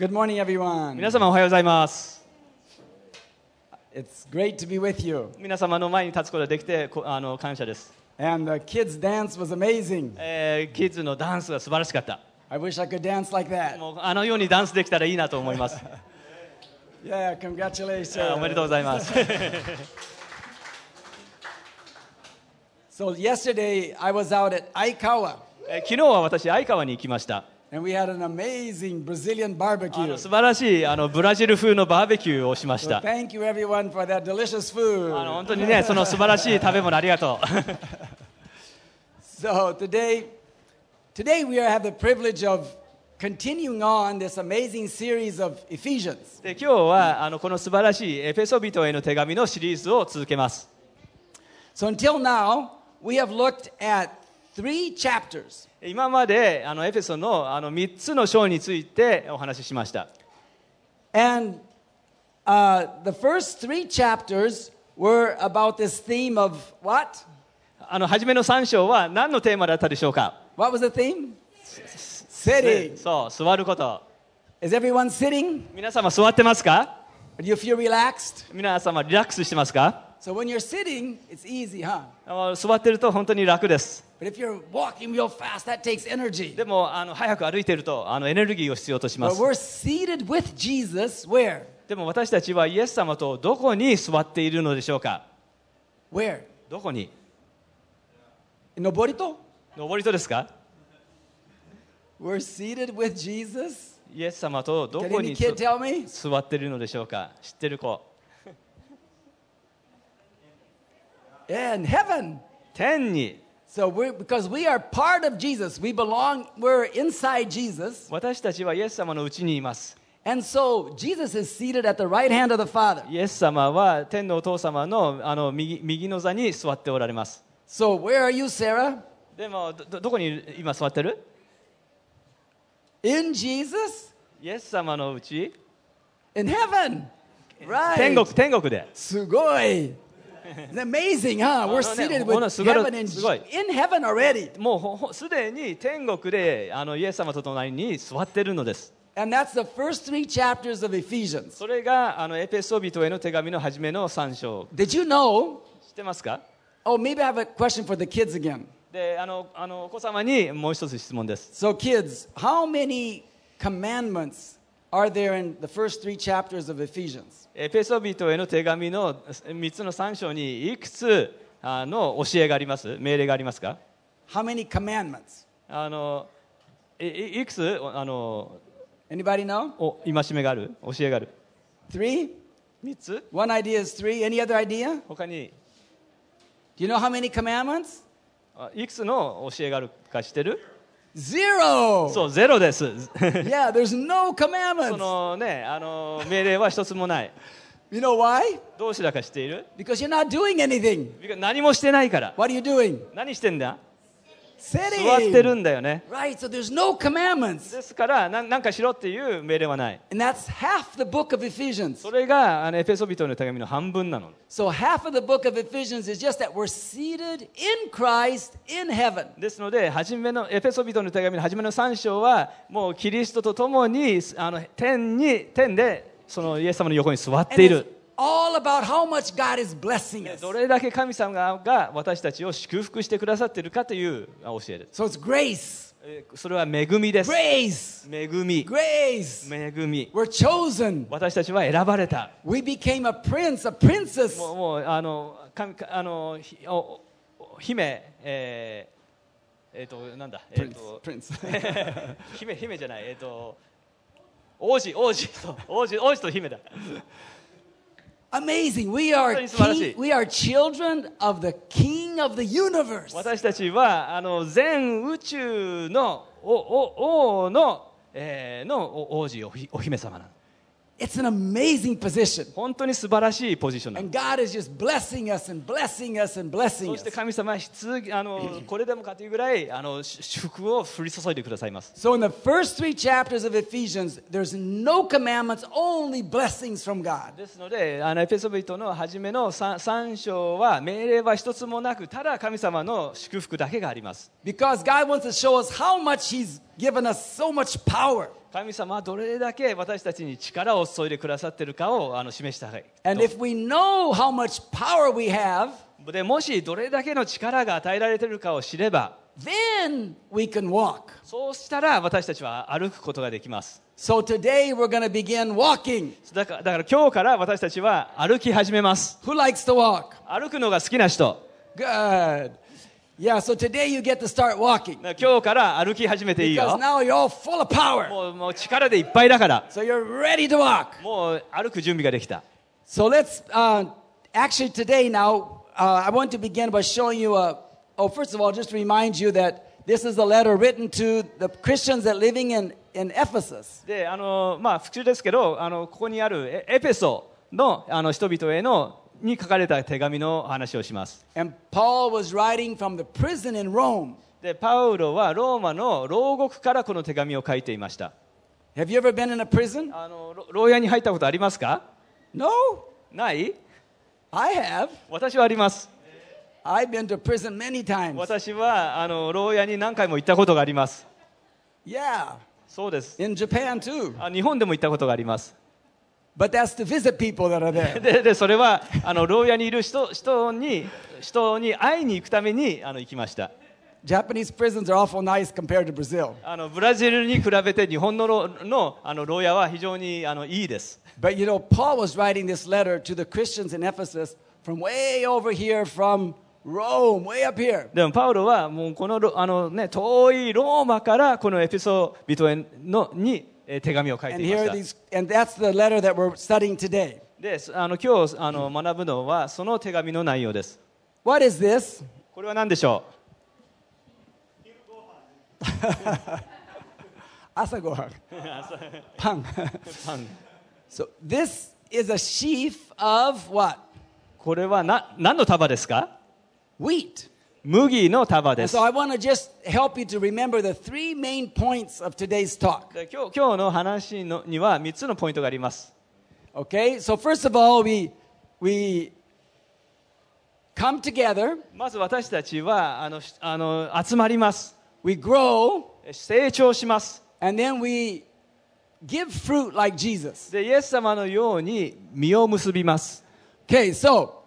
Good morning, everyone. 皆様おはようございます。It's great to be with you. 皆様の前に立つことができてこあの感謝です、And the kids' dance was amazing. えーキッズのダンスが素晴らしかった。I wish I could dance like that. もうあのようにダンスできたらいいなと思います。Yeah, congratulations. あおめでとうございます。So, yesterday I was out at Aikawa えー昨日は私、相川に行きました。and we had an amazing Brazilian あ barbecue. の素晴らしいあのブラジル風のバーベキューをしまし So た。 thank you, everyone, for that delicious food. あの本当にね、その素晴らしい食べ物ありがとう。 So, today, today we have the privilege of continuing on this amazing series of Ephesians. で今日はあのこの素晴らしいエペソビトへの手紙のシリーズを続けます。 So, until now, we have looked at three chapters. 今まであのエペソのあの3つの章についてお話ししました。And uh, the first three chapters were about this theme of what? あの初めの3章は何のテーマだったでしょうか What was the theme? ね Sitting. そう、座ること。Is everyone sitting? 皆様座ってますか Do you feel relaxed? 皆様リラックスしてますか So when you're sitting, it's easy, huh? 座ってると本当に楽です。でもあの早く歩いているとあのエネルギーを必要とします。でも私たちはイエス様とどこに座っているのでしょうか？どこに？登りと登りとですか？イエス様とどこに座っているのでしょうか？知ってる子。天に。So we're because we are part of Jesus. We belong, we're inside Jesus. 私たちはイエス様のうちにいます。And so Jesus is seated at the right hand of the Father. イエス様は天のお父様のあの右右の座に座っておられます。So where are you, Sarah? でもどどどこに今座ってる In Jesus? イエス様のうち In heaven. Right. 天国天国で Sugoi. It's amazing, huh? We're seated with heaven sugoi. in heaven already. もうすでに天国であのイエス様と隣に座ってるのです And that's the first three chapters of Ephesians. それがあのエペソビトへの手紙の初めの3章 Did you know? 知ってますか Oh, maybe I have a question for the kids again. であのあのお子様にもう一つ質問です So, kids, how many commandments are there in the first three chapters of Ephesians? エペソビトへの手紙の3つの3章にいくつあの教えがあります命令がありますか How many commandments? あのいいいくつあの Anybody know? お戒めがある教えがある Three? 3つ One idea is three. Any other idea? 他に Do you know how many commandments? あいくつの教えがあるか知ってる Zero. そうゼロです yeah, there's no そ commandments. のねあの命令は一つもない You know why? どうしてだか知っている Because you're not doing anything. 何もしてないから What are you doing? 何してんだ Sitting. 座ってるんだよね Right, so there's no commandments. ですからななんかしろっていう命令はない And that's half the book of Ephesians. それがあのエペソビトの手紙の半分なの So half of the book of Ephesians is just that we're seated in Christ in heaven. ですので初めのエペソビトの手紙の初めの3章はもうキリストと共にあの天に天でそのイエス様の横に座っている all about how much God is blessing us. どれだけ神様が私たちを祝福してくださっているかという教えです So it's grace. えーそれは恵みです Grace. 恵み Grace. 恵み We're chosen. 私たちは選ばれた We became a prince, a princess. もうもうあの神あのひおお姫えーえーとなんだえー Prince. と. 姫姫じゃないえっ、と王子王子と王子王子と姫だ Amazing. We are king, we are children of the king of the universe. 私たちはあの全宇宙の王の、えーのお王子お姫様なの It's an amazing position. 本当に素晴らしいポジションな。そして神様はあのこれでもかというぐらいあの祝福を降り注いでくださいます。ですのであの、エペソビトの初めの 3, 3章は命令は一つもなく、ただ神様の祝福だけがあります。Because 神様はどれだけ私たちに力を注いでくださっているかをあの示したい And if we know how much power we have, でもしどれだけの力が与えられているかを知れば then we can walk. そうしたら私たちは歩くことができます So today we're going to begin walking. だからだから今日から私たちは歩き始めます Who likes to walk? 歩くのが好きな人 Good. Yeah, so today you get to start walking だから今日から歩き始めていい because よ now you're all full of power. もうもう力でいっぱいだから So you're ready to walk. もう歩く準備ができた So let's uh, actually today now, uh, I want to begin by showing you a. Oh, first of all, just to remind you that this is a letter written to the Christians that living in, in Ephesus. であのまあ復習ですけどあのここにあるエエペソのあの人々への に書かれた手紙の話をします。で、パウロはローマの牢獄からこの手紙を書いていました。牢屋に入ったことありますか？No! ない？私はあります。私はあの牢屋に何回も行ったことがあります。Yeah. そうです。日本でも行ったことがあります。But that's to visit people that are there. ででそれはあの牢屋にいる人人に人に会いに行くためにあの行きました Japanese prisons are awful nice compared to Brazil. あのブラジルに比べて日本のろのあの牢屋は非常にあのいいです But you know, Paul was writing this letter to the Christians in Ephesus from way over here from Rome, way up here. でもパウロはもうこのロあの、ね、遠いローマからこのエピソ人へのにえー手紙を書いて。で。あの今日あの学ぶのはその手紙の内容です。What is this? これは何でしょう？朝ごはん。パン。パン。So, this is a sheaf of what? これはな何の束ですか ?Wheat。麦の束 And です so I want to just help you to remember the three main points of today's talk. で今日今日の話のには3つのポイントがあります Okay? So first of all, we we come together, まず私たちはあのしあの集まります we grow, 成長します and then we give fruit like Jesus. でイエス様のように実を結びます Okay, so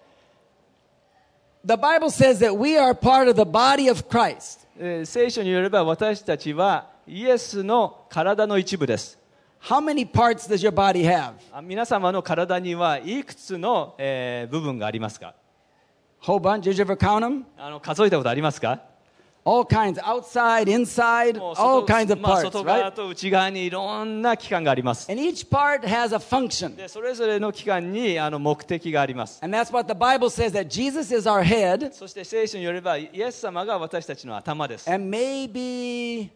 the Bible says that we are part of the body of Christ. えー聖書によれば私たちはイエスの体の一部です How many parts does your body have? あ皆様の体にはいくつの、えー部分がありますか Whole bunch. Did you ever count them? あの数えたことありますか All kinds, outside, inside, all kinds of まあ parts, 外側 right? と内側にいろんな器官があります And each part has a function. でそれぞれの器官にあの目的があります And that's what the Bible says that Jesus is our head, そして聖書によればイエス様が私たちの頭です and maybe,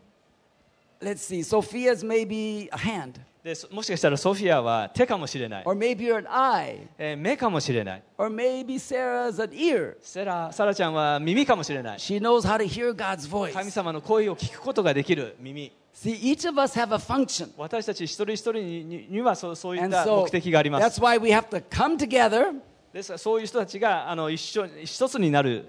let's see, Sophia's maybe a hand, でそもしかしたらソフィアは手かもしれない、or maybe you're an eye, えー目かもしれない or maybe Sarah's an ear. セラサラちゃんは耳かもしれない She knows how to hear God's voice. 神様の声を聞くことができる耳 See, each of us have a function. 私たち一人一人にににはそうそういった so 目的があります that's why we have to come together ですからそういう人たちがあの一緒一つになる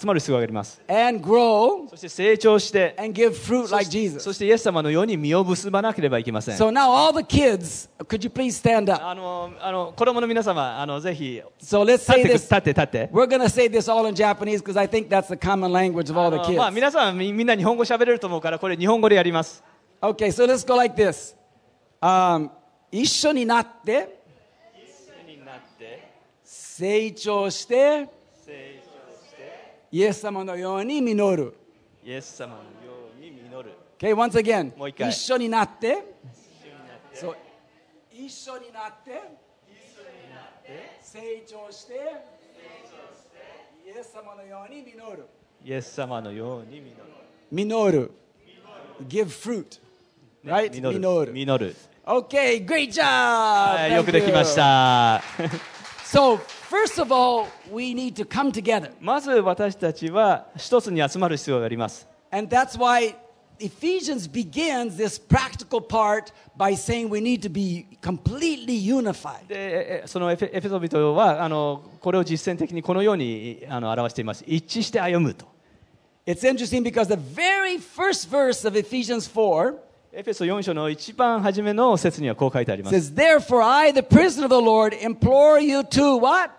集まる必要があります and grow そして成長して and give fruit そ like し Jesus. そしてイエス様のように実を結ばなければいけません So now all the kids, could you please stand up? あのあの子供の皆様あのぜひ So let's 立 say. 立って立って We're to say this all in Japanese because I think that's the common language of あ all the のまあ kids. 皆さんみみんな日本語喋れると思うからこれ日本語でやります Okay, so let's go like this. Um, 一緒になって成長してイエス様のように実る。イエス様のように実る Okay, once again. もう一回一緒になって。そう一緒になって。成長して。イエス様のように実る。イエス様のように実る実る。Give fruit. Right? 実る実る。実る Okay, great job! はいよくできまし.た So, first of all, we need to come together. まず私たちは一つに集まる必要があります And that's why Ephesians begins this practical part by saying we need to be completely unified. でええそのエフェエフェソ人はあのこれを実践的にこのようにあの表しています一致して歩むと It's interesting because the very first verse of Ephesians 4 エペソ4章の一番初めの説にはこう書いてあります。says, Therefore, I, the prisoner of the Lord, implore you to what?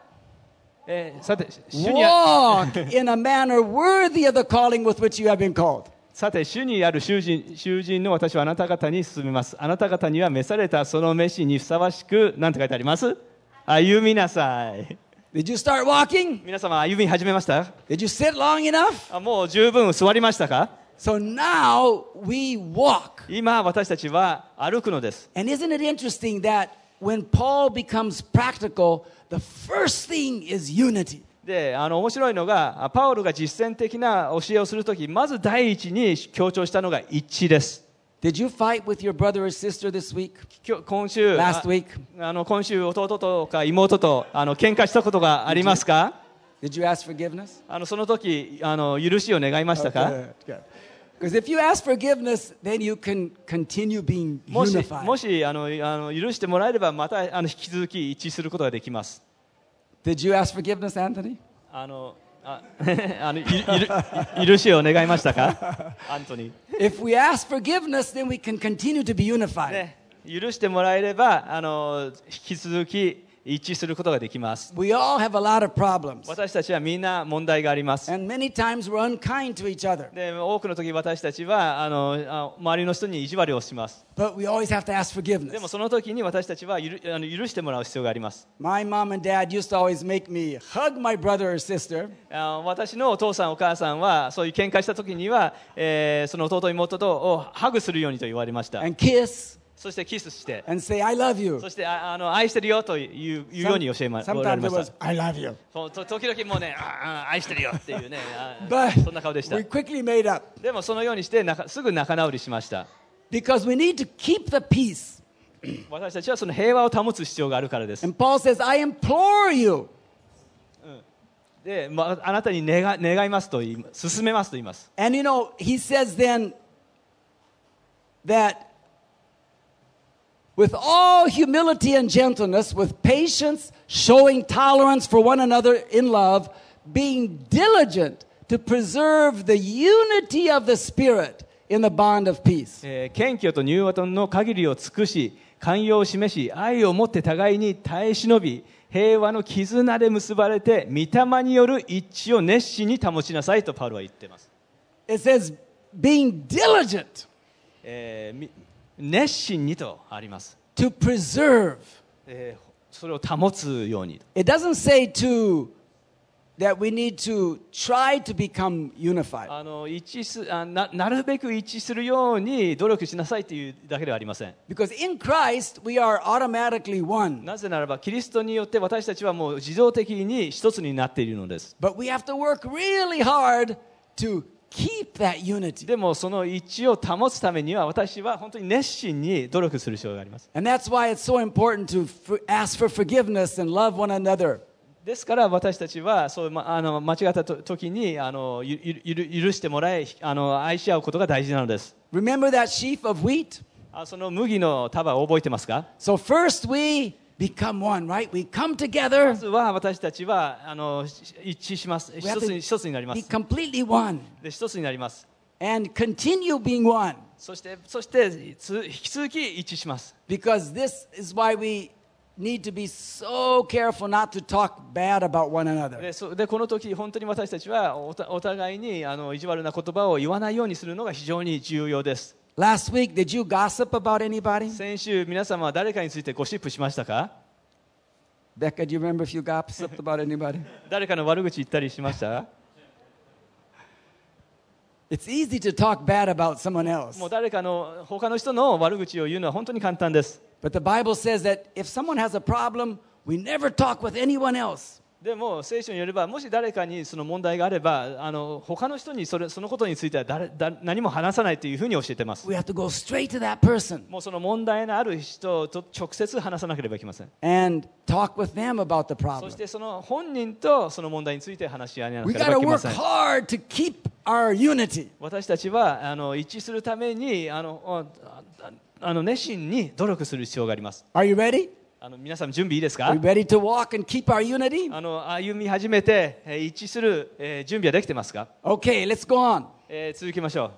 えーさて、主にあ Walk in a manner worthy of the calling with which you have been called. さて、主にある囚人囚人の私はあなた方に進みます。あなた方には召されたその召しにふさわしく、なんて書いてあります歩みなさい。Did you start walking? 皆様、歩み始めました Did you sit long enough? あもう十分座りましたか So now we walk. 今、私たちは歩くのです。And isn't it interesting that when Paul becomes practical, the first thing is unity? で、あの面白いのが、あパウロが実践的な教えをするとき、まず第一に強調したのが一致です。Did you fight with your brother or sister this week? 今週、Last あ week? あの今週、弟とか妹とあの喧嘩したことがありますか Did you ask forgiveness? あのその時あの許しを願いましたか、Because if you ask forgiveness, then you can continue being もし unified. もしあのあの許してもらえればまたあの引き続き一致することができます。Did you ask forgiveness, Anthony? あのああのいい許しを願いましたかアントニー、If we ask forgiveness, then we can continue to be unified. ね。許してもらえればあの引き続き一致することができます。私たちはみんな問題があります。多くの時私たちはあの周りの人に意地悪をします。でもその時に私たちは許,あの許してもらう必要があります。私のお父さん、お母さんはそういう喧嘩した時には、えー、その弟、妹とをハグするようにと言われました。そしてキスして。そしてあの愛してるよという,ように教えます。Some, 時々もうね、愛してるよっていうね、そんな顔でした。でもそのようにしてなかすぐ仲直りしました。私たちはその平和を保つ必要があるからです。で、まあ、あなたに願,願いますと言い、進めますと言います。that with all humility and gentleness, with patience, showing tolerance for one another in love, being diligent to preserve the unity of the Spirit in the bond of peace. えー謙虚と柔和との限りを尽くし寛容を示し愛をもって互いに耐え忍び平和の絆で結ばれて御霊による一致を熱心に保ちなさいとパウロは言っています、It says, being diligent えーみ熱心にとあります、to preserve. えーそれを保つように It doesn't say to that we need to try to become unified. あの一致すあななるべく一致するように努力しなさいというだけではありません Because in Christ, we are automatically one. なぜならばキリストによって私たちはもう自動的に一つになっているのです But we have to work really hard to. でもその一致を保つためには私は本当に熱心に努力する必要があります。ですから私たちはそう、ま、あの間違った時にあのゆゆ許してもらいあの愛し合うことが大事なのです。Remember that sheaf of wheat? あその麦の束を覚えてますか、so first we become one, right? We come ま together. ずは私たちはあのし一致します一つに一つになりま be す completely one で一つになります and continue being one. そしてそしてつ引き続き一致します Because this is why we need to be so careful not to talk bad about one another. でそでこの時本当に私たちはおたお互いにあの意地悪な言葉を言わないようにするのが非常に重要です Last week, did you gossip about anybody? 先週皆様は誰かについてゴシップしましたか Becca, do you remember if you gossiped about anybody? 誰かの悪口言ったりしました It's easy to talk bad about someone else. もう誰かの他の人の悪口を言うのは本当に簡単です。 But the Bible says that if someone has a problem, we never talk with anyone else. でも聖書によればもし誰かにその問題があればあの他の人にそれそのことについては誰だ何も話さないというふうに教えてます。We have to go straight to that person もうその問題のある人と直接話さなければいけません。and talk with them about the そ problem. してその本人とその問題について話し合いな We ければいけま work せん。hard to keep our unity. 私たちはあの一致するためにあのあの熱心に努力する必要があります。Are you ready? あの皆さん準備いいですか Are you ready to walk and keep our unity? あの歩み始めて、えー一致する、えー準備はできてますか、Okay, let's go on. えー続きましょ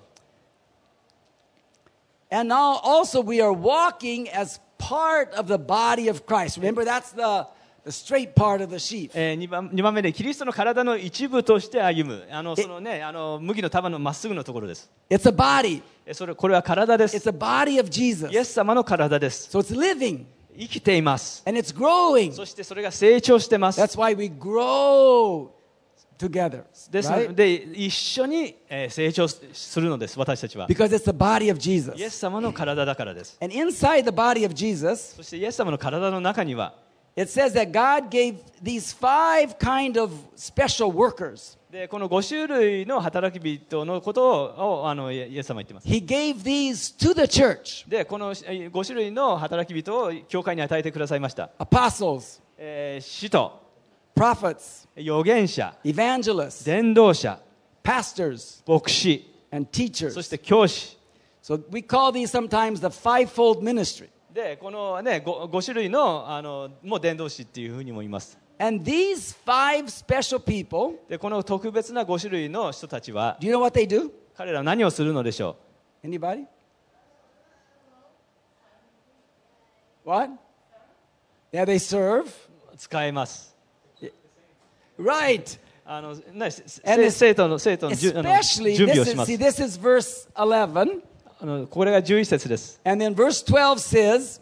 And now also we are walking as part of the body of Christ. Remember, that's the, the straight part of the sheep. えー、2, 番二番目でキリストの体の一部として歩むあのその、ね、あの麦の束のまっすぐのところです、It's a body. えーそれこれは体です It's the body of Jesus. イエス様の体です So it's living 生きています and it's growing. そしてそれが成長してます That's why we grow together. ですの Right? で一緒にえー成長するのです私たちは Because it's the body of Jesus. イエス様の体だからです And inside the body of Jesus, そしてイエス様の体の中には it says that God gave these five kind of special workers. でこの5種類の働き人のことををあのイエス様は言ってます He gave these to the church でこの5種類の働き人を教会に与えてくださいました、apostles, えー使徒 prophets, 預言者 evangelists, 伝道者 pastors, 牧師 and そ teachers. して教師 So we call these sometimes the fivefold ministry. でこのね 5, 種類のあのもう伝道師っていうふうにも言います And these five special people, でこの特別な5種類の人たちは do you know what they do? 彼らは何をするのでしょ Anybody? What? Yeah, they serve. う使えます Right. あのなせ And せ it's- 生徒の生徒のじゅあの Especially, 準備を this しま is, す see, this is verse 11. あのこれが11節です And then verse 12 says,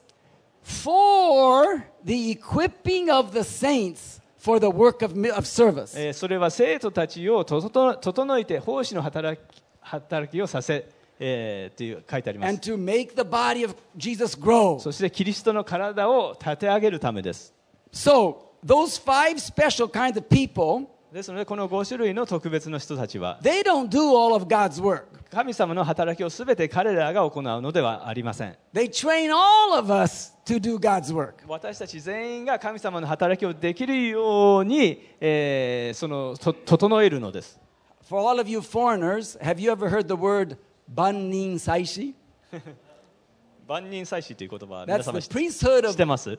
それは生徒たちを整えて奉仕の働き,働きをさせと書いてあります。そしてキリストの体を立て上げるためです。ですので、この5種類の特別の人たちは、they don't do all of God's work. 神様の働きをすべて彼らが行うのではありません。私たち全員が神様の働きをできるように、えー、そのと整えるのです。万人祭祀万人祭祀という言葉は皆様知ってます？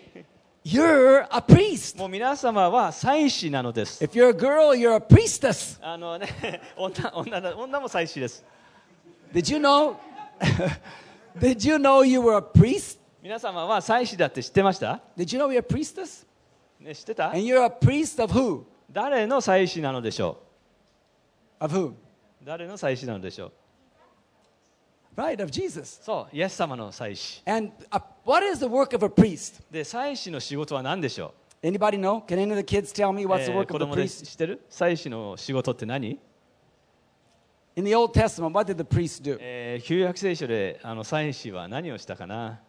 You're a priest. もう皆様は祭司なのです If you're a girl, you're a priestess. あのね女女だ女も祭司です Did you know? Did you know you were a priest? 皆様は祭司だって知ってました、Did you know you're a priestess? ね、知ってた And you're a priest of who? 誰の祭司なのでしょ Of who? う誰の祭司なのでしょう Right, of Jesus. そうイエス様の祭司 And uh, what is the work of a priest? で祭司の仕事は何でしょ Anybody know? Can any of the kids tell me う、 what's the えー work 子 of the 供で priest? 知ってる祭司の仕事って何、 In the Old Testament, what did the priest do? えー旧約聖書であの祭司は何をしたかな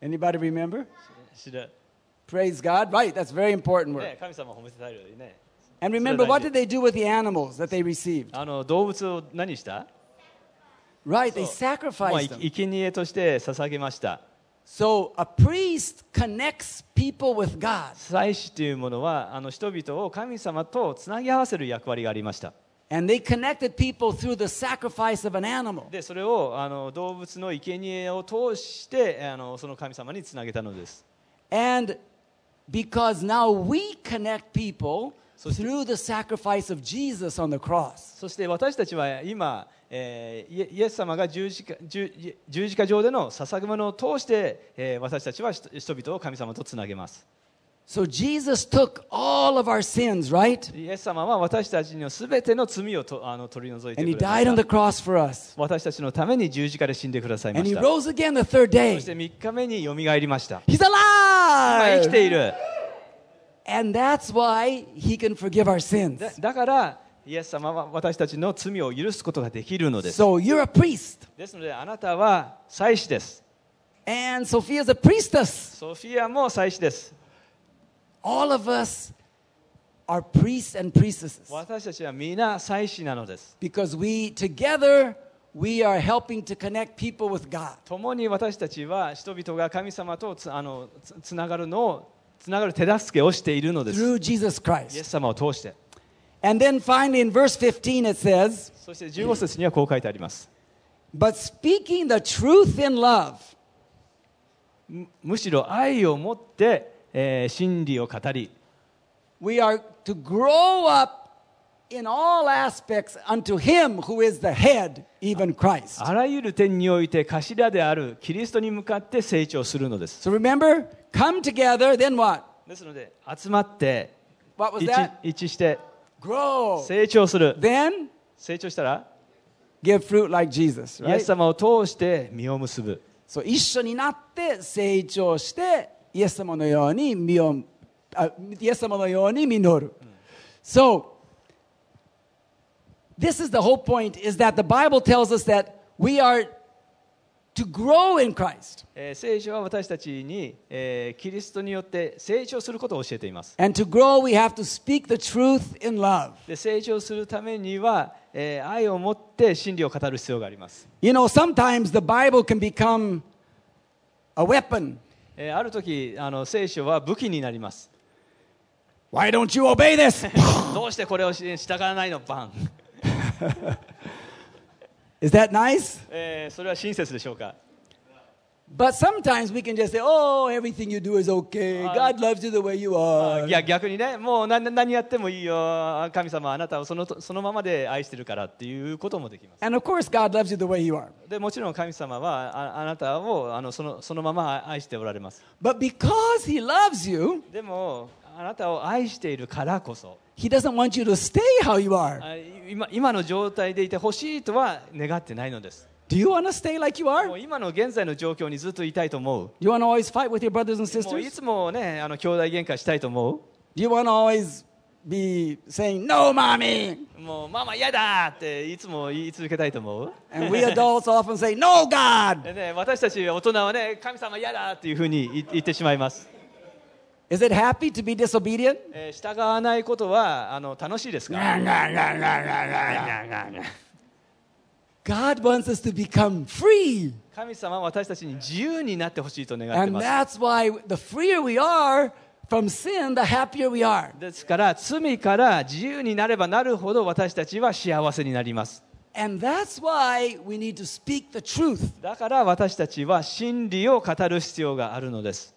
Anybody remember? 知る、 Praise God. Right, that's very important work. ね、神様を褒めてたるね And remember, what did they do with the animals that they received? あの動物を何した、 Right, they まあ、sacrificed い them. 生贄として捧げました So a priest connects people with God. 祭司というものはあの人々を神様とつなぎ合わせる役割がありました And they connected people through the sacrifice of an animal. でそれをあの動物の生贄を通してあのその神様につなげたのです And because now we connect people through the sacrifice of Jesus on the cross. そして私たちは今、えーイエス様が十字架十十字架上での捧げ物を通して、えー私たちは人人々を神様とつなげます So Jesus took all of our sins, right? イエス様は私たちのすべての罪をとあの取り除いて And く he died on し the た cross for us. 私たちのために十字架で死んでくださいま And し he た rose again the third そして day. 3日目によみがえりました He's alive! いる And that's why he can forgive our sins. だだからイエス様は私たちの罪を許すことができるのです So you're a priest. ですのであなたは祭司です And Sophia's a priestess. ソフィアも祭司です All of us are priests and priestesses 私たちは皆祭司なのです because we together we are helping to connect people with God. 共に私たちは人々が神様とつあのつつながるのを つながる手助けをしているのです。through Jesus イエス.様を通して。And then finally in verse 15 it says, そして15節にはこう書いてあります。But speaking the truth in love, むむしろ愛を持って、えー真理を語り、we are to grow up in all aspects unto Him who is the head, even Christ. あらゆる点において頭であるキリストに向かって成長するのです。So remember, come together, then what? ですので、集まって、What was 一 that? 一致して、Grow. 成長する。Then 成長したら、give fruit like Jesus, イエ right? ス様を通して実を結ぶ。So 一緒になって成長してイエス様のように実をあイエス様のように実る。So this is the whole point is that the Bible tells us that we are to grow in Christ えー聖書は私たちに、えーキリストによって成長することを教えています。 and to grow we have to speak the truth in love. で成長するためには、えー愛を持って真理を語る必要があります。 You know sometimes the Bible can become a weapon. えーある時あの聖書は武器になります。 Why don't you obey this? どうしてこれをし従わないのバン、 Is that nice? えーそれは親切でしょうか But sometimes we can just say, "Oh, everything you do is okay. God loves you the way you あ are." いや逆にねもう何何やってもいいよ神様あなたをそのそのままで愛してるからっていうこともできます And of course, God loves you the way you are. でもちろん神様はああなたをあのそのそのまま愛しておられます But because He loves you, でもあなたを愛しているからこそ He doesn't want you to stay how you are. あ今今の状態でいてほしいとは願ってないのです Do you want to stay like you も are? う今の現在の状況にずっといたいと思う Do you want to always fight with your brothers and もうい sisters? つもねあの兄弟喧嘩したいと思 Do you want to always be saying, No, mommy? うもうママ嫌だっていつも言い続けたいと思う And we adults often say, No, God. でね、私たち大人はね神様嫌だっていうふうに言言ってしまいます、Is it happy to be disobedient? えー、従わないことはあの楽しいですか？神様は私たちに自由になってほしいと願っています。ですから、罪から自由になればなるほど私たちは幸せになります。だから私たちは真理を語る必要があるのです。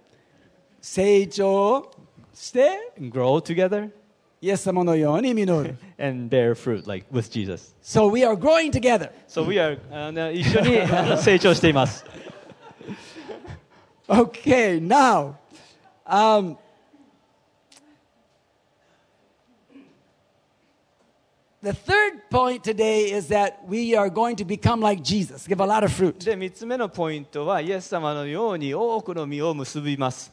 成長して and grow together イエス様のように実る。 and bear fruit like with Jesus So we are growing together. So we are あの一緒にあの成長しています Okay, now, um, the third point today is that we are going to become like Jesus, give a lot of fruit. で3つ目のポイントはイエス様のように多くの実を結びます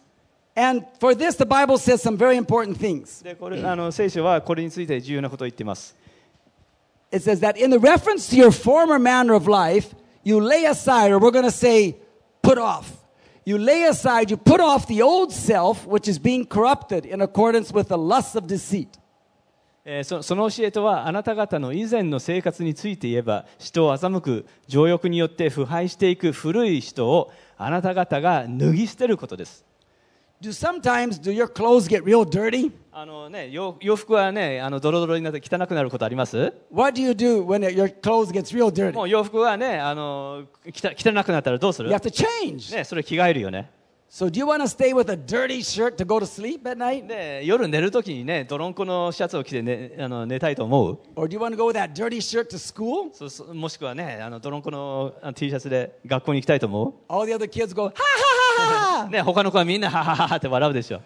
And for this, the Bible says some very important things. でこれあの聖書はこれについて重要なことを言っています It says that in the reference to your former manner of life, you lay aside, or we're going to say, put off. You lay aside, you put off the old self, which is being corrupted in accordance with the lusts of deceit. えーそその教えとはあなた方の以前の生活について言えば人を欺く情欲によって腐敗していく古い人をあなた方が脱ぎ捨てることです Do sometimes do your clothes get real dirty? あの、ね、洋洋服は、ね、あのドロドロになって汚くなることあります What do you do when your clothes gets real dirty? もう洋服は、ね、あの汚汚くなったらどうする You have to change. ね、それ着替えるよね So do you want to stay with a dirty shirt to go to sleep at night? で夜寝るときにね泥んこのシャツを着て、ね、あの寝たいと思う Or do you want to go with that dirty shirt to school? そそもしくはねあの泥んこのあの T シャツで学校に行きたいと思 All the other kids go, ha ha ね、他の子はみんなははははって笑うでしょ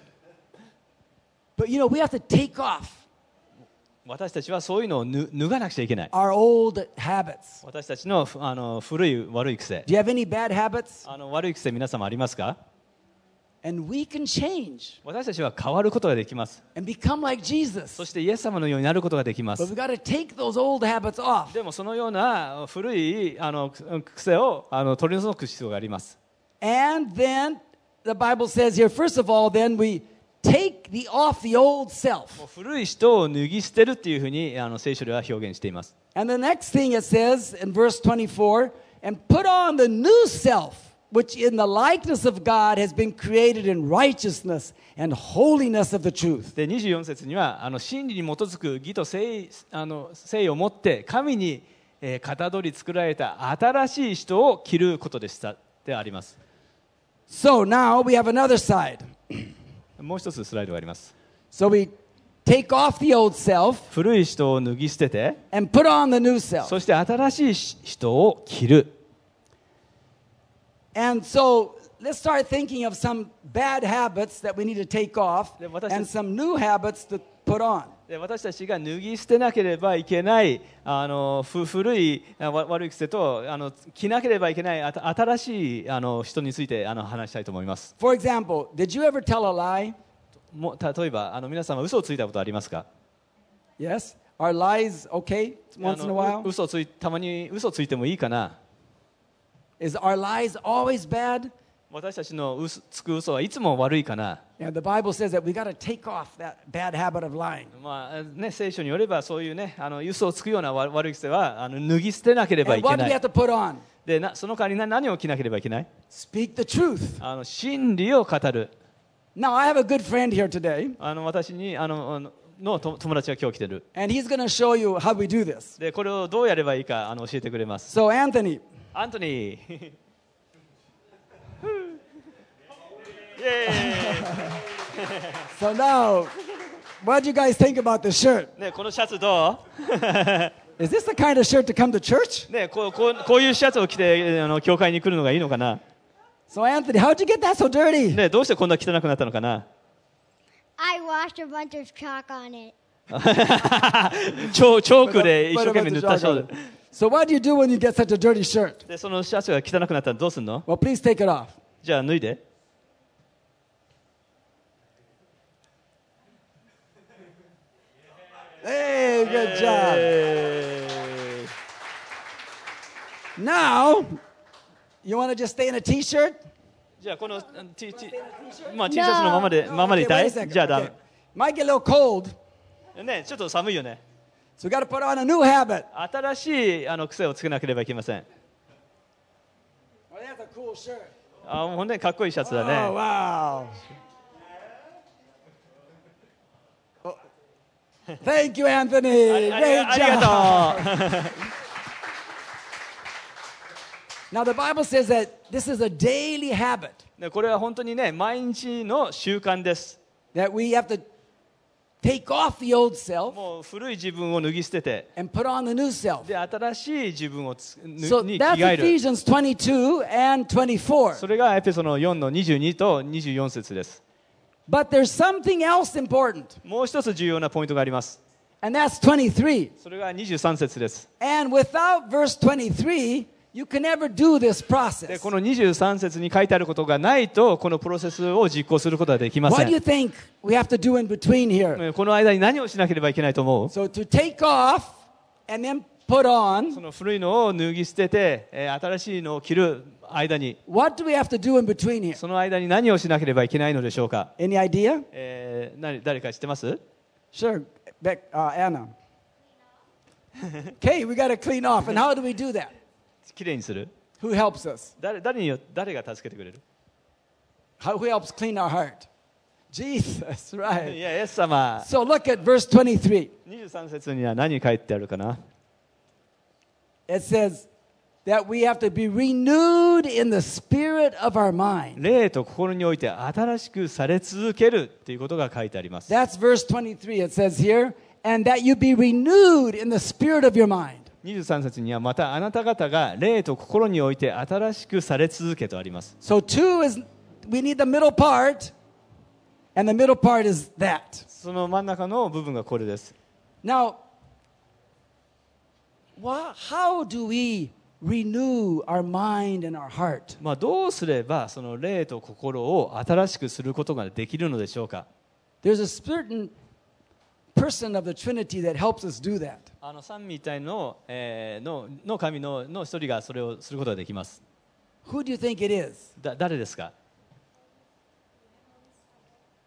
But you know, we have to take off 私たちはそういうのをぬ脱がなくちゃいけない our old habits. 私たちのふあの古い悪い癖 Do you have any bad habits? あの悪い癖皆様ありますか？And we can change 私たちは変わることができます and become like Jesus. そしてイエス様のようになることができま But す we got to take those old habits off. でもそのような古いあのく癖をあの取り除く必要があります And then the Bible says here, first of all, then we take the off the old も self. う古い人を脱ぎ捨てるっていうふうにあの聖書では表現しています And the next thing it says in verse 24, and put on the new self, which in the likeness of God has been created in righteousness and holiness of the truth. で24節にはあの真理に基づく義と誠意あの誠意を持って神に、えー、かたどり作られた新しい人を着ることでしたであります So now we have another side. もう一つスライドがあります So we take off the old self 古い人を脱ぎ捨てて and put on the new self. そして新しい人を着る And so let's start thinking of some bad habits that we need to take off Yeah, what I and said- some new habits to put on. で私たちが脱ぎ捨てなければいけないあのふ古い悪い癖とあの着なければいけない新しいあの人についてあの話したいと思います For example, did you ever tell a lie? も例えばあの皆様嘘をついたことありますか？Yes? Are lies okay あ once in a の while? う嘘ついたまに嘘ついてもいいかな？Is our lies always bad? 私たちの嘘つく嘘はいつも悪いかな Yeah, the Bible says that we got to take off that bad habit of lying. まあね、聖書によればそういうねあの嘘をつくような悪悪い癖はあの脱ぎ捨てなければい And け what do な we い have to put on? でなその代わりな何を着なければいけない Speak the truth. あの真理を語る Now, I have a good friend here today, あの私にあのあののと友達が今日来てる and he's going to show you how we do this. でこれをどうやればいいかあの教えてくれます So, Anthony, アントニーイエ so now, what do you guys think about this shirt? ね、このシャツど Is this the kind of shirt to come to church? う、ね、こうこうこういうシャツを着てあの教会に来るのがいいのかな、So, Anthony, how'd you get that so dirty? ね、どうしてこんな汚くなったのかな I washed a bunch of chalk on it. チョチョークで一生懸命塗ったそう jargon? So, what do you do when you get such a dirty shirt? でそのシャツが汚くなったらどうすんの Well, please take it off. じゃあ脱いで Hey, good job. え Now, you want to just stay in a t-shirt? ーじゃあこの T, T, まあ、T シャツのままでままでい Okay, たい a second. じゃあだ Okay. Might get a little cold, ねちょっと寒いよね so we got to put on a new habit. 新しいあの癖をつけなければいけません Well, that's a cool shirt. あもうねかっこいいシャツだね、Oh, wow. Thank you, Anthony. Great job. Now, the Bible says that this is a daily habit ねこれは本当にね毎日の習慣です that we have to take off the old self もう古い自分を脱ぎ捨てて and put on the new self. で新しい自分を So に着 that's 替える Ephesians 22 and 24. それがエペソの4の22と24節です But there's something else important, もう一つ重要なポイントがあります and that's 23. それが23節です And without verse 23, you can never do this で process. この23節に書いてあることがないとこのプロセスを実行することはできませ What do you ん think we have to do in between here? ねこの間に何をしなければいけないと思う So to take off and then put そ on, の古いのを脱ぎ捨てて、えー新しいのを着る間に what do we have to do in between here? その間に何をしなければいけないのでしょうか、Any idea? えー何誰か知ってます Sure, Beck, uh, Anna. okay, we got to clean off. And how do we do that? きれいにする Who helps us? 誰誰によ誰が助けてくれる How, who helps clean our heart? Jesus, い right. やイエス様 So look at verse 23. 23節には何書いてあるかな It says that we have to be renewed in the spirit of our mind. 霊と心において新しくされ続けるということが書いてあります That's verse 23. It says here, and that you be renewed in the spirit of your mind. 23節にはまたあなた方が霊と心において新しくされ続けとあります So two is we need the middle part, and the middle part is that. その真ん中の部分がこれです Now, wha- how do we renew our mind and our heart? まあ、どうすればその霊と心を新しくすることができるのでしょうか There's a certain person of the Trinity that helps us do that. あの三位一体の,、えーのの神のの一人がそれをすることができます Who do you think it is? だ誰ですか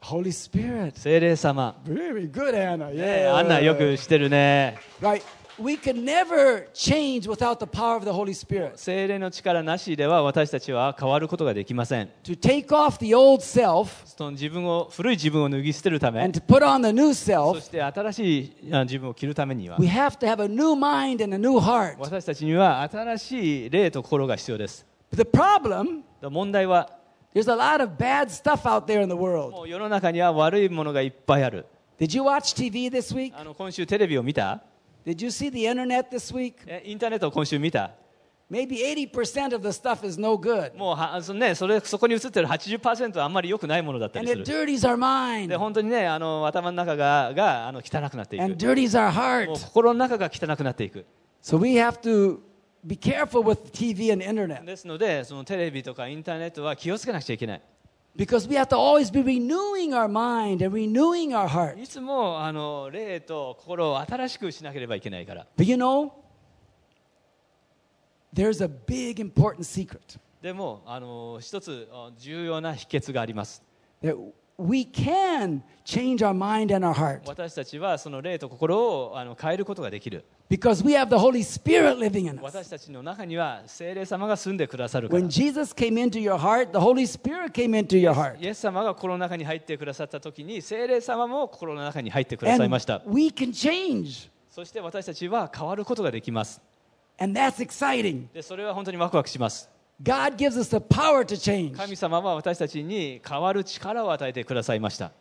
Holy Spirit. 精霊様、Very good, Anna. ねアンナよくしてるね Right. We can never change without the power of the Holy Spirit. 精霊の力なしでは私たちは変わることができません To take off the old self その自分を古い自分を脱ぎ捨てるため and to put on the new そ self, して新しいあ自分を着るためには we have to have a new mind and a new heart. 私たちには新しい霊と心が必要です the problem, 問題は there's a lot of bad stuff out there in the world. もう世の中には悪いものがいっぱいある Did you watch TV this week? あの今週テレビを見た Did you see the internet this week? えインターネットを今週見た Maybe 80% of the stuff is no good. もうはそ,、ね、それそこに映ってる80%はあんまり良くないものだった And りする dirties our mind で本当にねあの頭の中ががあの汚くなっていく and dirties our もう heart. 心の中が汚くなっていく So we have to be careful with TV and internet ですのでそのテレビとかインターネットは気をつけなくちゃいけない because we have to always be renewing our mind and renewing our heart. いつもあの霊と心を新しくしなければいけないから But you know, there's a big important secret でもあの一つあ重要な秘訣があります that we can change our mind and our heart 私たちはその霊と心をあの変えることができる because we have the Holy Spirit living in us. 私たちの中には聖霊様が住んでくださるから When Jesus came into your heart, the Holy Spirit came into your heart. イエス様が心の中に入ってくださった時に聖霊様も心の中に入ってくださいました And we can change. そして私たちは変わることができます And that's exciting. でそれは本当にワクワクします God gives us the power to change. 神様は私たちに変わる力を与えてくださいました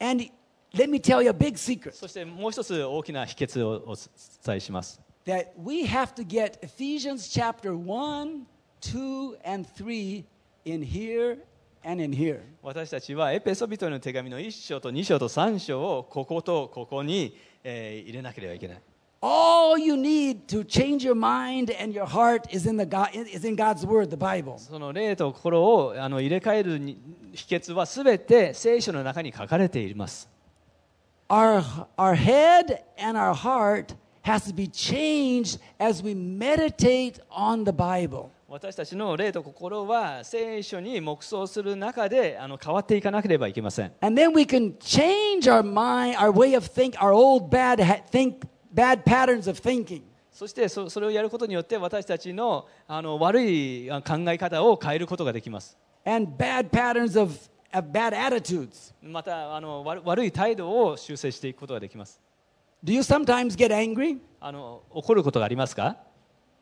And let me tell you a big secret そしてもう一つ大きな秘訣をお伝えします that we have to get Ephesians chapter 1, 2, and 3 in here and in here. 私たちはエペソビトへの手紙の1章と2章と3章をこことここに、えー入れなければいけない All you need to change your mind and your heart is in, the God, is in God's Word, the Bible. その霊と心をあの入れ替えるに秘訣はすべて聖書の中に書かれています Our, our head and our heart has to be changed as we meditate on the Bible. 私たちの霊と心は聖書に黙想する中であの変わっていかなければいけません And then we can change our mind, our way of think, our old bad, think, bad patterns of thinking. そしてそそれをやることによって私たちのあの悪いあ考え方を変えることができます and bad patterns of, of bad attitudes. またあの悪悪い態度を修正していくことができます Do you sometimes get angry? あの怒ることがありますか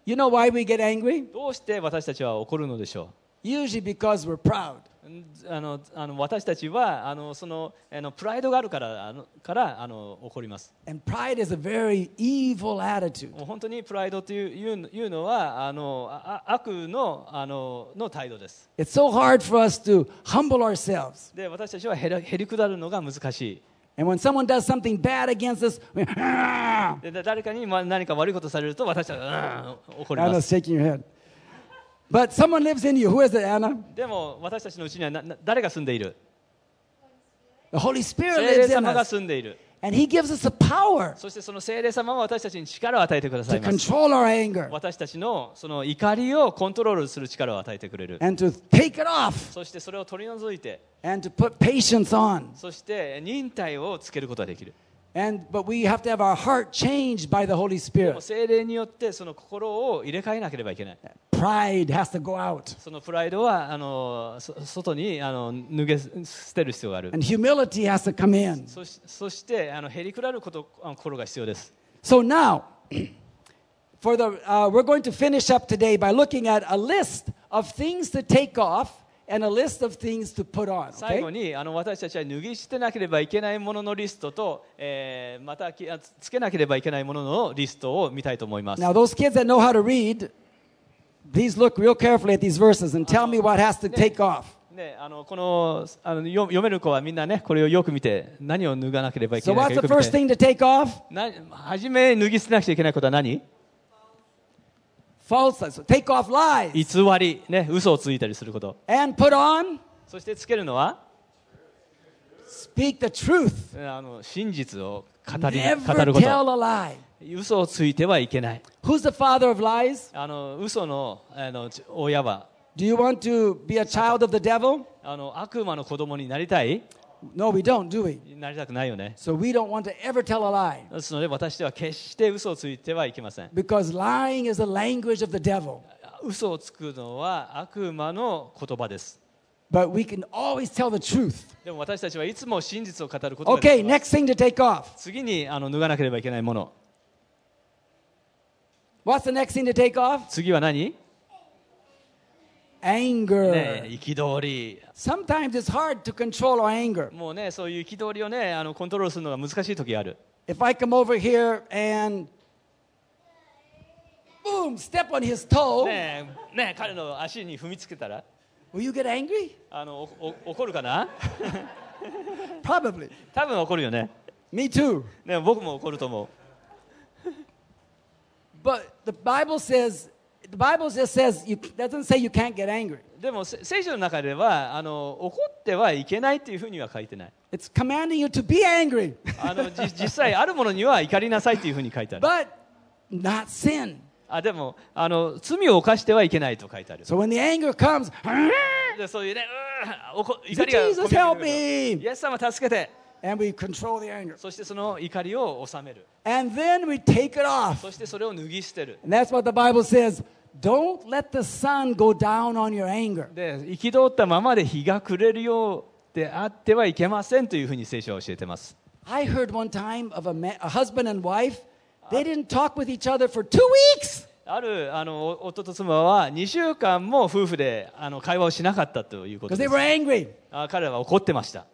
You know why we get angry? どうして私たちは怒るのでしょ Usually because we're proud. うんあのあの私たちはあのそのあのプライドがあるからあのからあの怒ります And pride is a very evil attitude. もう本当にプライドといういういうのはあのああ悪のあのの態度です It's so hard for us to humble ourselves. で私たちはへらへりくだるのが難しい And when someone does something bad against us, we, "Ah!" 誰かにまあ何か悪いことされると私たちは、うん、怒ります shaking your head. But someone lives in you. Who is it, Anna? でも私たちのうちにはなな誰が住んでいる The Holy Spirit 聖霊 lives in 様が us. 住んでいる And He gives us the power そしてその聖霊様は私たちに力を与えてくださ to います control our anger 私たちのその怒りをコントロールする力を与えてくれる and to take it off そしてそれを取り除いて and to put patience on. そして忍耐をつけることができる And but we have to have our heart changed by the Holy でも Spirit. 聖霊によってその心を入れ替えなければいけない Pride has to go out. そのプライドはあのそ外にあの脱げ捨てる必要がある And humility has to come in. そしそしてあのへりくらることあの心が必要です So now, for the uh, we're going to finish up today by looking at a list of things to take off And a list of things to put on. 最後 Okay? にあの私たちは脱ぎ捨てなければいけないもののリストと、えーまたきあつつけなければいけないもののリストを見たいと思います Now, those kids that know how to read, please look real carefully at these verses and tell me what has to take off. ね、あのこのあのよ読める子はみんなねこれをよく見て何を脱がなければい So けない what's か the よく見 first て thing to take off? な初め脱ぎ捨てなくちゃいけないことは何 False. So take off lies 偽り、ね、嘘をついたりすること and put on そしてつけるのは speak the truth. ねあの真実を語り Never 語るこ tell と a lie. 嘘をついてはいけない Who's the father of lies? あの嘘のあのち親は Do you want to be a child of the devil? あの悪魔の子供になりたい No, we don't, do we? なりたくないよね So we don't want to ever tell a lie ですので私では決して嘘をついてはいけません because lying is the language of the devil. 嘘をつくのは悪魔の言葉です But we can always tell the truth. でも私たちはいつも真実を語ることがで Okay, きます next thing to take off. 次にあの脱がなければいけないもの What's the next thing to take off? 次は何 Anger. ね憤り Sometimes it's hard to control our anger. もうねそういう憤りをねあのコントロールするのが難しい時がある If I come over here and boom, step on his toe, ねえねえ彼の足に踏みつけたら will you get angry? あのおお怒るかな Probably. 多分怒るよね Me too. ね僕も怒ると思う But the Bible says, the Bible just says, you, doesn't say you can't get angry. でもせ聖書の中ではあの怒ってはいけないっていうふうには書いてない It's commanding you to be angry, あのじ実際あるものには怒りなさいっていうふうに書いてある but not sin. あでもあの罪を犯してはいけないと書いてある So when the anger comes, でそういうね怒りが Jesus help me! イエス様助けて And we control the anger. そしてその怒りを収める And then we take it off. そしてそれを脱ぎ捨てる And that's what the Bible says. 憤ったままで日が暮れるようであってはいけませんというふうに聖書は教えてます。I heard one time of a, man, a husband and wife, they didn't talk with each other for two weeks! あるあの夫と妻は2週間も夫婦であの会話をしなかったということです。彼は怒ってました。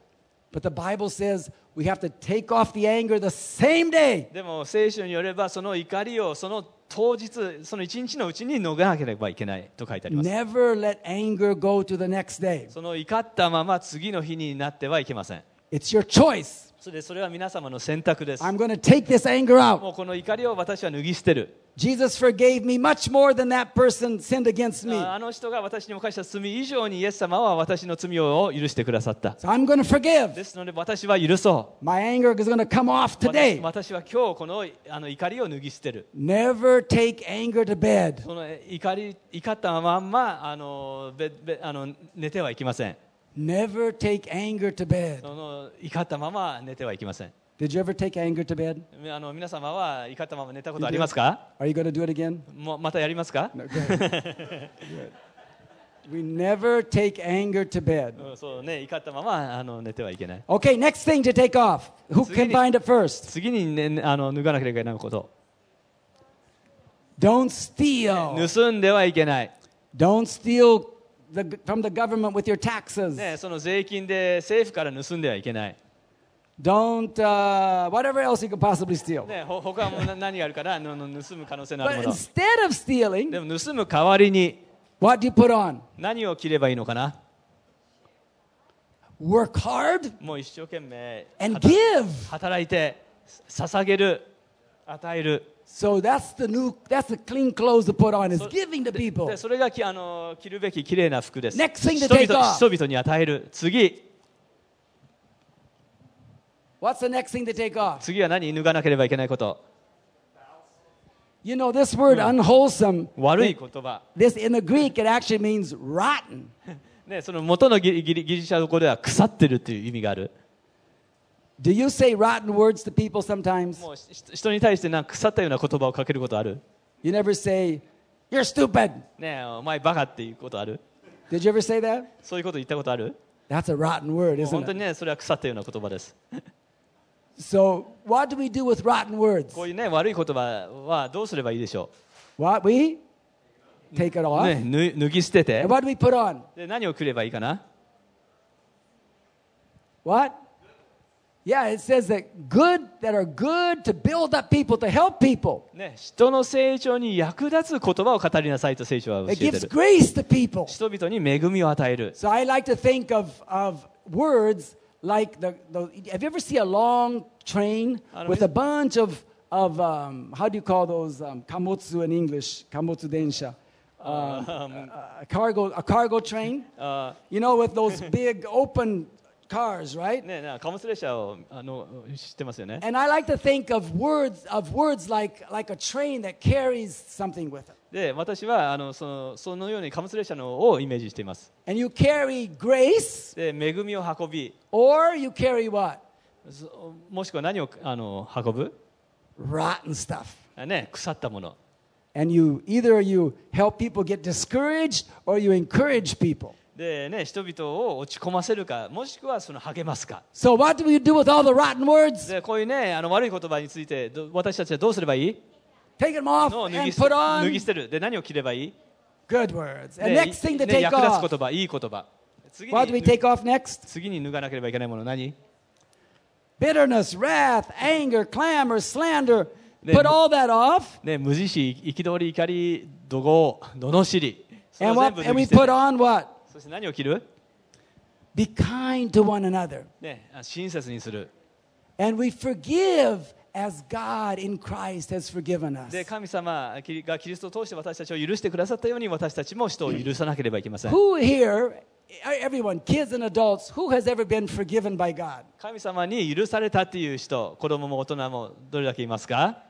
でも聖書によればその怒りをその当日その一日のうちに脱がなければいけないと書いてあります Never let anger go to the next day. その怒ったまま次の日になってはいけません It's your choice. それでそれは皆様の選択です I'm going to take this anger out. もうこの怒りを私は脱ぎ捨てる Jesus forgave me much more than that person sinned against me. ああの人が私に犯した罪以上にイエス様は私の罪を許してくださった So I'm going to forgive. ですので私は許そう My anger is going to come off 私 today. 私は今日このあの怒りを脱ぎ捨てる Never take anger to bed. その怒り怒ったまんまあのべべあの寝てはいけません Never take anger to bed. その怒ったまま寝てはいけません Did you ever take anger to bed? あの皆様は怒ったまま寝たことありますか Are you going to do it again? もうまたやりますか No, go ahead. Good. We never take anger to bed. うんそうね怒ったままあの寝てはいけない Okay, next thing to take off. Who can 次に- find it first? 次に、ね、あの脱がなければいけないこと、Don't steal. 盗んではいけない、Don't steal the, from the government with your taxes. ね、その税金で政府から盗んではいけない、Don't, uh, whatever else you could possibly steal. ね、ほ他もな何があるからのの盗む可能性のあ But るもの instead of stealing, でも盗む代わりに what do you put on? 何を着ればいいのかな Work hard もう一生懸命 and 働 give. 働いて捧げる与える So that's the new, that's the clean clothes to put on is So- giving to people. でそれがきあの着るべき綺麗な服です Next thing 人 to take 々 off. 人々に与える次 What's the next thing to take off? 次は何脱がなければいけないこと You know, this word unwholesome, 悪い言葉 this in the Greek, it actually means rotten. ね、その元のギリギリシャ語では腐ってるっていう意味がある Do you say rotten words to people sometimes? もうし人に対してなんか腐ったような言葉をかけることある You never say, You're stupid. ねえお前バカっていうことある Did you ever say that? そういうこと言ったことある That's a rotten word, 本 isn't 当 it? にねそれは腐ったような言葉です So, what do we do with rotten words? こういうね悪い言葉はどうすればいいでしょ What? We take it う、 off. ね、脱脱ぎ捨てて And what do we put on? で何をくればいいかな What? Yeah, it says that good that are good to build up people, to help people. ね、人の成長に役立つ言葉を語りなさいと聖書は教え It て gives る grace to people. 人々に恵みを与える So I like to think of, of words like the, the have you ever seen a long train I don't with know. a bunch of, of um, how do you call those um, kamotsu in English? Kamotsu densha. Um, a, a cargo, a cargo train. あ You know, with those big open cars, right? ーねな貨物列車をあの知ってますよね And I like to think of words of words like like a train that carries something with it. で私はあのそのそのように貨物列車のをイメージしています And you carry grace で恵みを運び or you carry what? そもしくは何をあの運ぶ Rotten stuff. あね腐ったもの And you either you help people get discouraged or you encourage people. でね人々を落ち込ませるかもしくはその励ますか So what do we do with all the rotten words? でこういうねあの悪い言葉についてど私たちはどうすればいい Take them off のを脱 and ぎ捨 put て脱 on ぎ捨てるで何を着ればいい good words. And で next thing to ね take 役立つ off. 言葉いい言葉次 What do we に take off next? 次に脱がなければいけないもの何 Bitterness, wrath, anger, clamor, slander. Then- Put all that off. ね無慈悲憤り怒り怒号罵りそれを And 全 what 部 and 脱ぎ we 捨て put る on what? そして何を着る Be kind to one another. ね親切にする And we forgive as God in Christ has forgiven us. で神様がキリストを通して私たちを許してくださったように私たちも人を許さなければいけません Who here, everyone, kids and adults, who has ever been forgiven by God? 神様に許されたっていう人子供も大人もどれだけいますか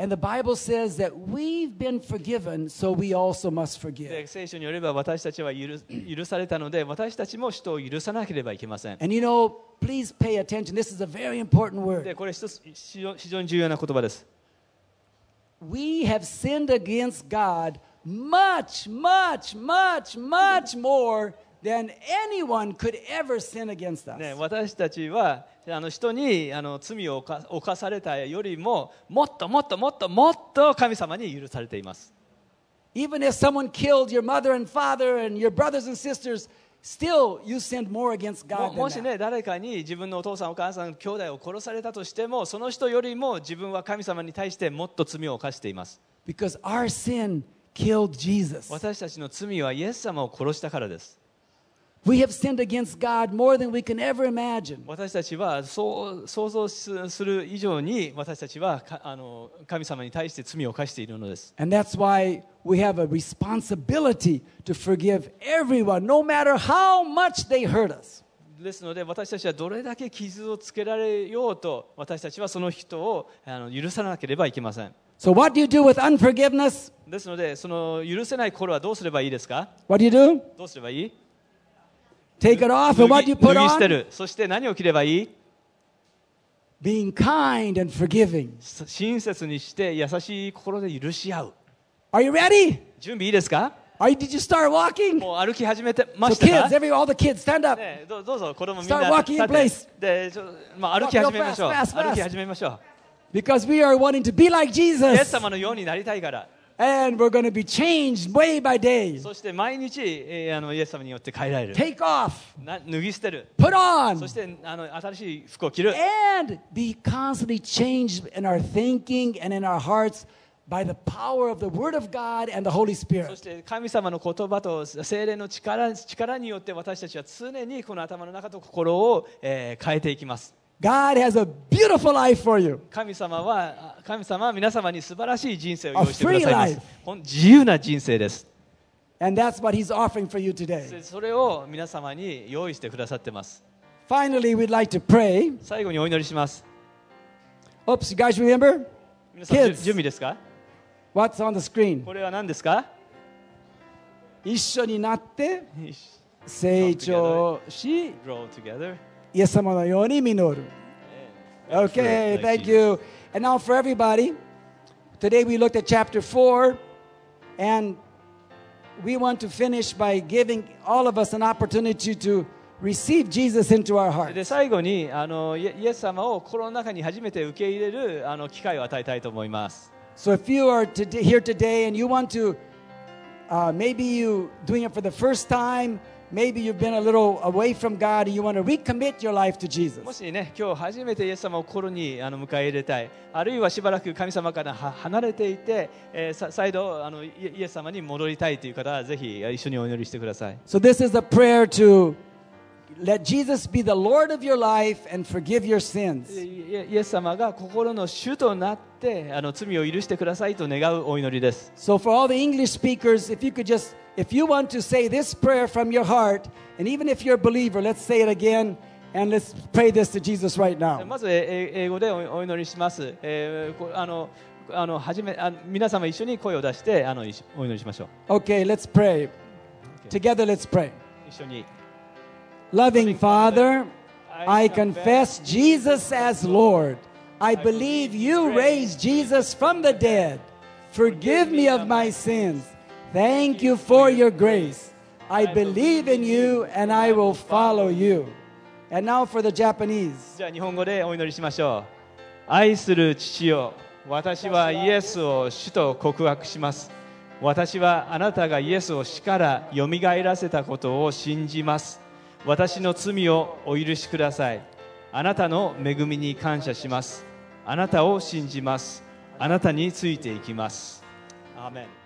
And the Bible says that we've been forgiven, so we also must で forgive. 聖書によれば私たちは許許されたので私たちも人を許さなければいけません And you know, please pay attention. This is a very important で word. これ一つ非常非常に重要な言葉です We have sinned against God much, much, much, much more than anyone could ever sin against us. ね、私たちはあの人にあの罪を犯犯されたよりももっともっともっともっと神様に許されています Even if someone killed your mother and father and your brothers and sisters, still you sinned more against も God も than し that. ね誰かに自分のお父さんお母さん兄弟を殺されたとしてもその人よりも自分は神様に対してもっと罪を犯しています Because our sin killed Jesus. 私たちの罪はイエス様を殺したからです We have sinned against God more than we can ever imagine. 私たちはそう想像すする以上に私たちはかあの神様に対して罪を犯しているのです And that's why we have a responsibility to forgive everyone, no matter how much they hurt us. ですので私たちはどれだけ傷をつけられようと私たちはその人をあの許さなければいけません So, what do you do with unforgiveness? ですのでその許せない頃はどうすればいいですか What do you do? どうすればいい Take it off, 脱 and what ぎ do you put 脱ぎ捨て on? るそして何を着ればいい Being kind and forgiving. 親切にして優しい心で許し合う Are you ready? 準備いいですか Are you, did you start walking? もう歩き始めてま So, したか kids, every, all the kids, stand up. ね、どうどうぞ子供みんな Start walking in 立って place. でちょ、まあ、歩き始めましょう Walk real fast, fast, fast. 歩き始めましょ Because we are wanting to be like うイエス Jesus. 様のようになりたいから And we're going to be changed day by day. そして毎日、えーあのイエス様によって変えられる Take off, な脱ぎ捨てる put on, そしてあの新しい服を着る and be constantly changed in our thinking and in our hearts by the power of the Word of God and the Holy そ Spirit. して神様の言葉と精霊の力力によって私たちは常にこの頭の中と心を、えー変えていきます God has a beautiful life for you. 神様はあ神様は皆様に素晴らしい人生を用意してください A free ま life. すほん自由な人生です And that's what He's offering for you today. でそれを皆様に用意してくださってます Finally, we'd like to pray. 最後にお祈りします Oops, you guys remember? 皆さんじゅ Kids. 準備ですか What's on the screen? これは何ですか一緒になって成長し、 Grow together イエス様のように実る。Okay, thank you. And now for everybody, today we looked at chapter 4, and we want to finish by giving all of us an opportunity to receive Jesus into our heart. で最後にあのイエイエス様を心の中に初めて受け入れるあの機会を与えたいと思います So if you are today, here today and you want to, uh, maybe you doing it for the first time, maybe you've been a little away from God and you want to recommit your life to Jesus. もしね今日初めてイエス様を心にあの迎え入れたいあるいはしばらく神様からは離れていて、え再度あのイイエス様に戻りたいという方はぜひ一緒にお祈りしてください So, this is a prayer to let Jesus be the Lord of your life and forgive your sins. イエス様が心の主となってあの罪を許してくださいと願うお祈りです So, for all the English speakers, if you could just, if you want to say this prayer from your heart, and even if you're a believer, let's say it again and let's pray this to Jesus right now. まずえー英語でおお祈りします、えーこあのあのはじめあ皆様一緒に声を出してあの一緒お祈りしましょう Okay, let's pray. Together, let's pray. 一緒に Loving Father, I confess Jesus as Lord. I believe you raised Jesus from the dead. Forgive me of my sins. Thank you for your grace. I believe in you and I will follow you. And now for the Japanese. じゃあ日本語でお祈りしましょう。愛する父よ私はイエスを主と告白します。私はあなたがイエスを死からよみがえらせたことを信じます。私の罪をお許しください。あなたの恵みに感謝します。あなたを信じます。あなたについていきます。アーメン